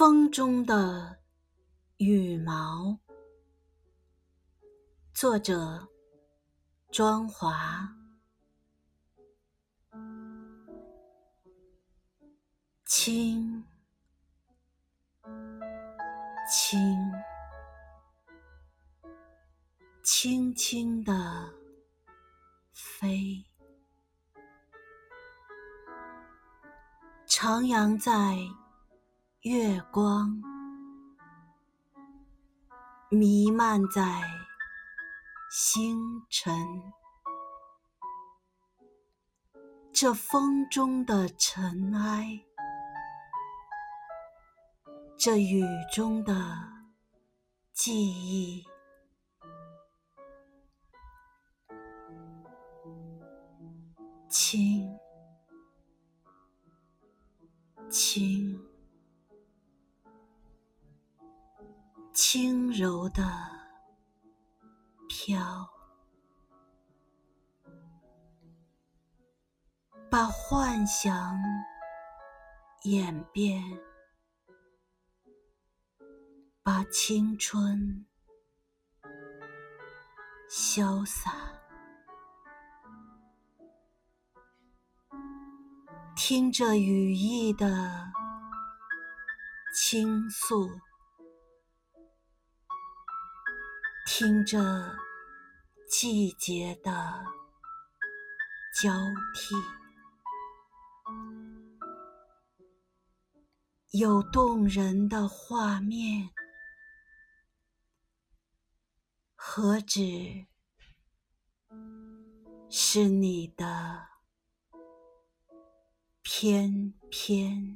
风中的羽毛，作者庄华。轻，轻，轻轻地飞，徜徉在。月光弥漫在星辰，这风中的尘埃，这雨中的记忆，轻，轻。轻柔的飘，把幻想演变，把青春潇洒，听着羽翼的倾诉。听着季节的交替，有动人的画面，何止是你的翩翩？